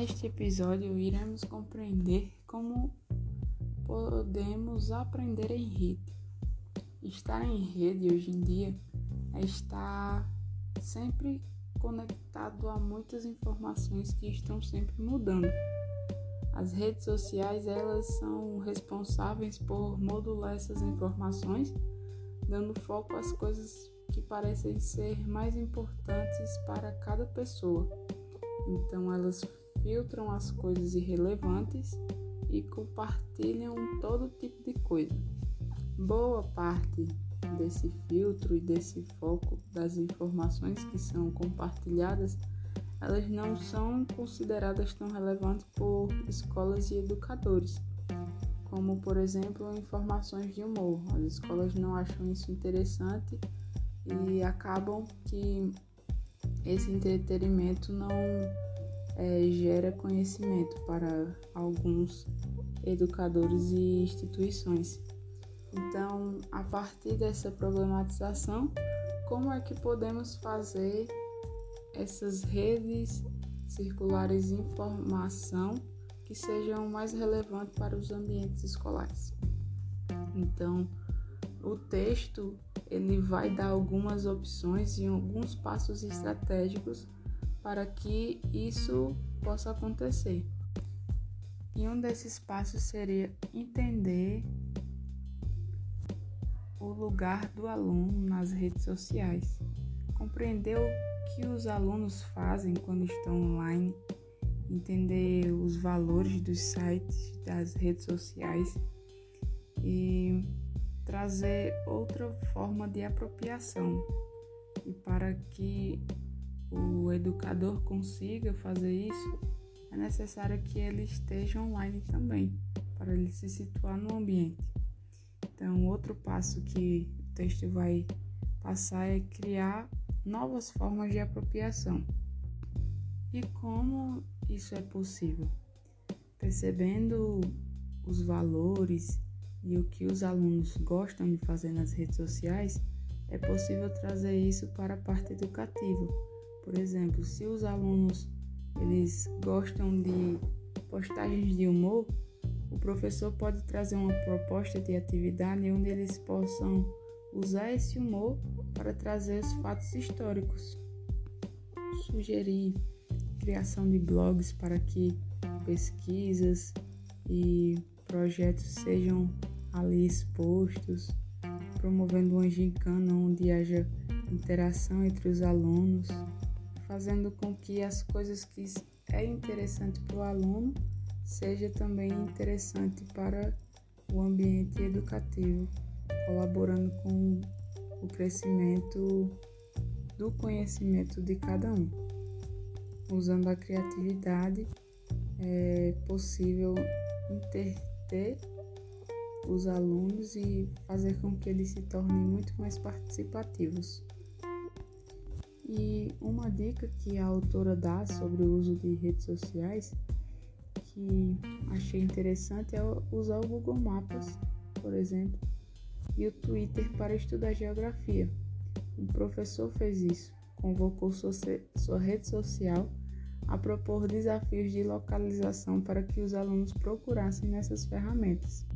Neste episódio, iremos compreender como podemos aprender em rede. Estar em rede hoje em dia é estar sempre conectado a muitas informações que estão sempre mudando. As redes sociais, elas são responsáveis por modular essas informações, dando foco às coisas que parecem ser mais importantes para cada pessoa. Então, elas filtram as coisas irrelevantes e compartilham todo tipo de coisa. Boa parte desse filtro e desse foco das informações que são compartilhadas, elas não são consideradas tão relevantes por escolas e educadores, como por exemplo informações de humor. As escolas não acham isso interessante e acabam que esse entretenimento não é, gera conhecimento para alguns educadores e instituições. Então, a partir dessa problematização, como é que podemos fazer essas redes circulares de informação que sejam mais relevantes para os ambientes escolares? Então, o texto ele vai dar algumas opções e alguns passos estratégicos para que isso possa acontecer. E um desses passos seria entender o lugar do aluno nas redes sociais, compreender o que os alunos fazem quando estão online, entender os valores dos sites, das redes sociais e trazer outra forma de apropriação. E para que o educador consiga fazer isso, é necessário que ele esteja online também, para ele se situar no ambiente. Então, outro passo que o texto vai passar é criar novas formas de apropriação. E como isso é possível? Percebendo os valores e o que os alunos gostam de fazer nas redes sociais, é possível trazer isso para a parte educativa por exemplo, se os alunos eles gostam de postagens de humor, o professor pode trazer uma proposta de atividade onde eles possam usar esse humor para trazer os fatos históricos. Sugerir criação de blogs para que pesquisas e projetos sejam ali expostos, promovendo uma gincana onde haja interação entre os alunos fazendo com que as coisas que é interessante para o aluno seja também interessante para o ambiente educativo, colaborando com o crescimento do conhecimento de cada um. Usando a criatividade, é possível interter os alunos e fazer com que eles se tornem muito mais participativos. E uma dica que a autora dá sobre o uso de redes sociais que achei interessante é usar o Google Maps, por exemplo, e o Twitter para estudar geografia. Um professor fez isso, convocou sua, sua rede social a propor desafios de localização para que os alunos procurassem nessas ferramentas.